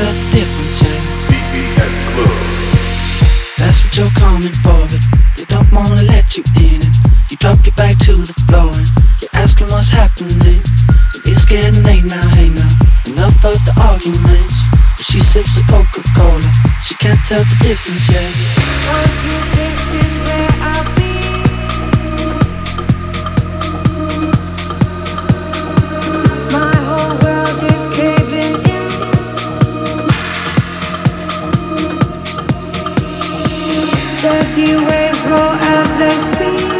a different thing. Club. That's what you're coming for, but they don't wanna let you in it. You drop your back to the floor and you're asking what's happening. It is getting late now, hey now. Enough of the arguments. But she sips the Coca-Cola, she can't tell the difference yet. One, two, three, six, Waves roll as they speed.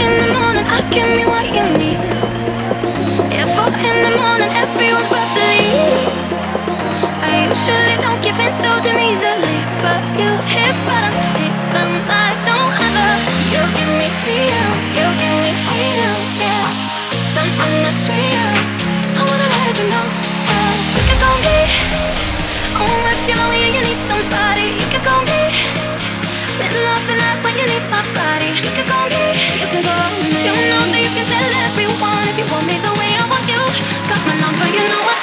in the morning, I can be what you need. Four in the morning, everyone's about to leave. I usually don't give in so damn easily, but you hit bottoms, hit them like no other. You give me feels, you give me feels, yeah. Something that's real. I wanna let you know. Uh, you can call me. Oh, if you're lonely and you need somebody, you can call me you know that you can tell everyone if you want me the way I want you. Got my number, you know what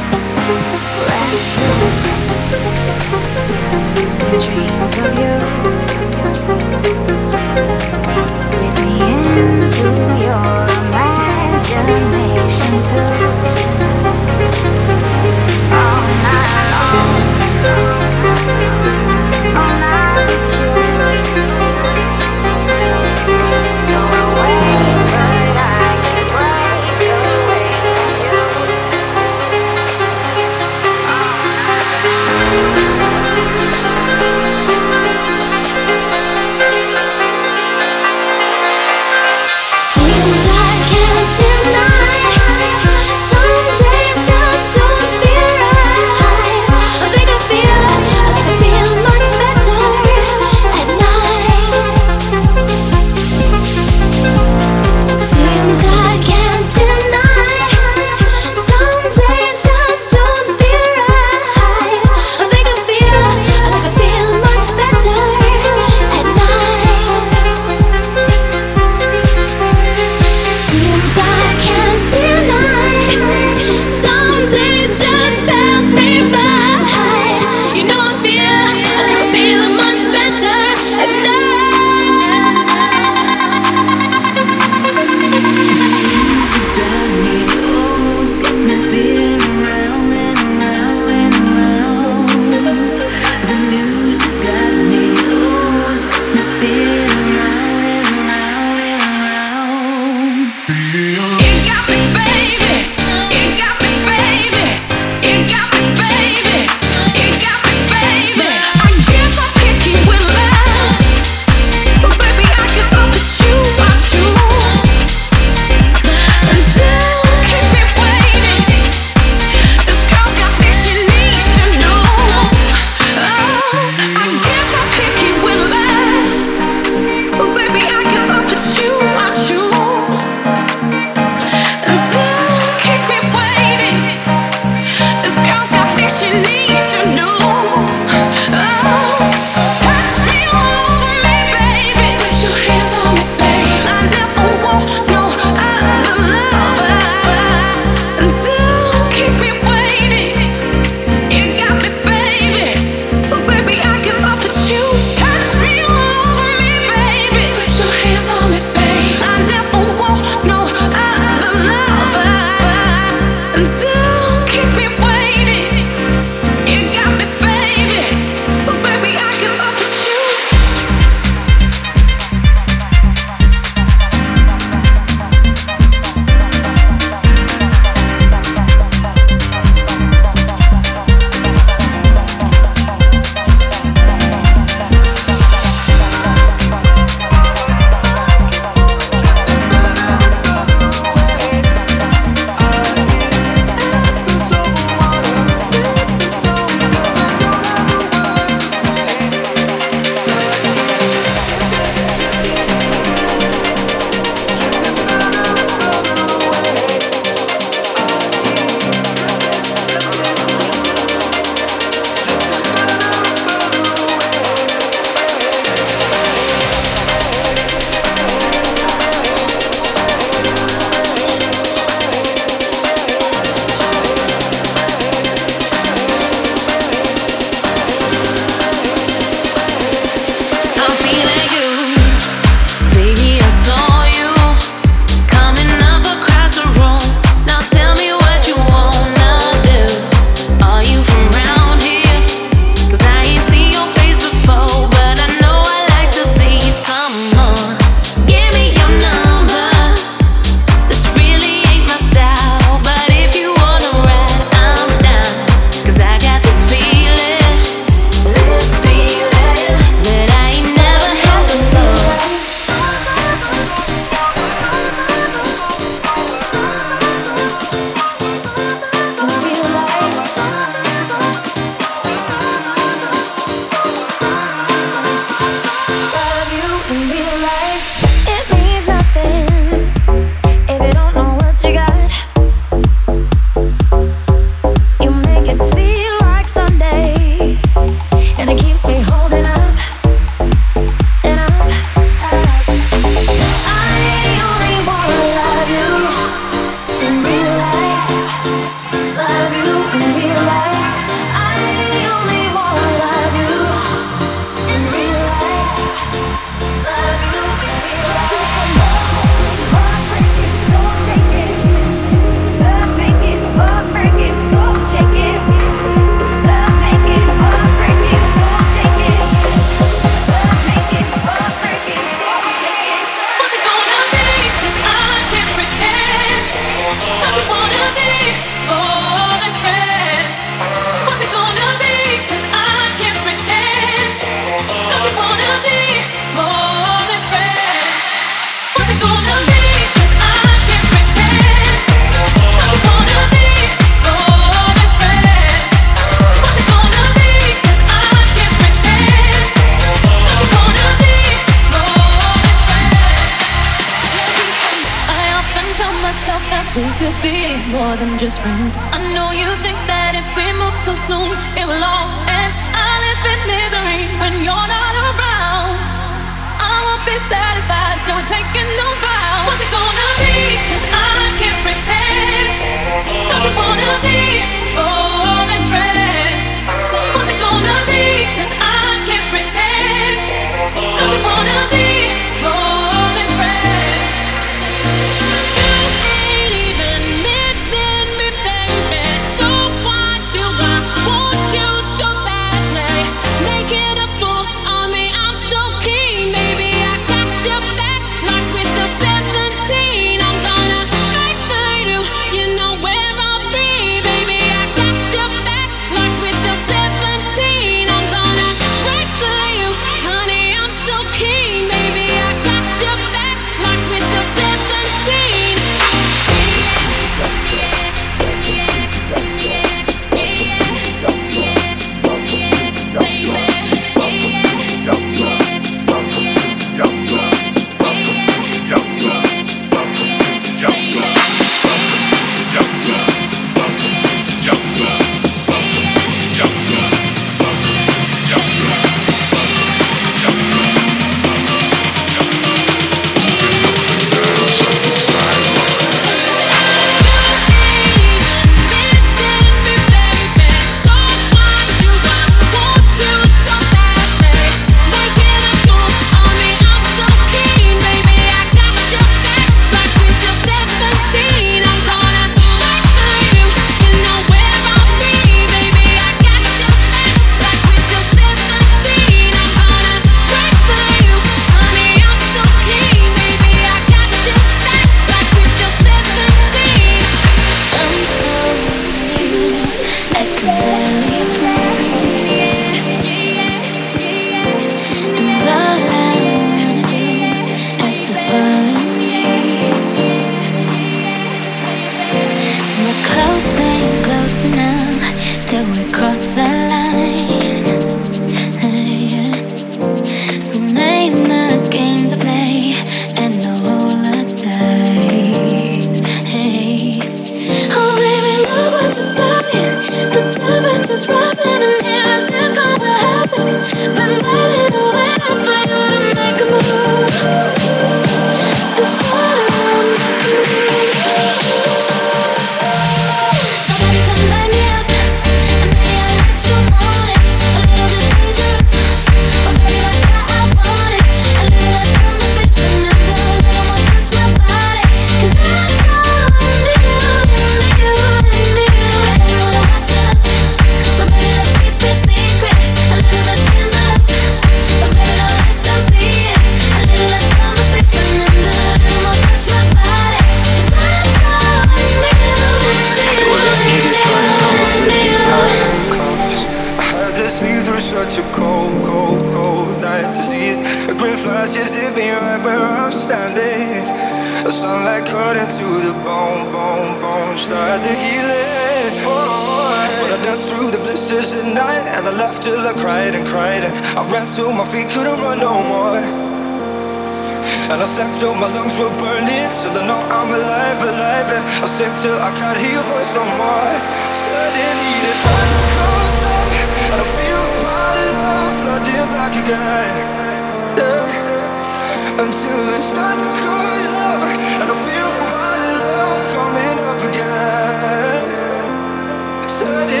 Suddenly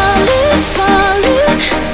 falling, falling.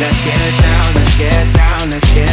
Let's get down, let's get down, let's get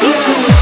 Blue.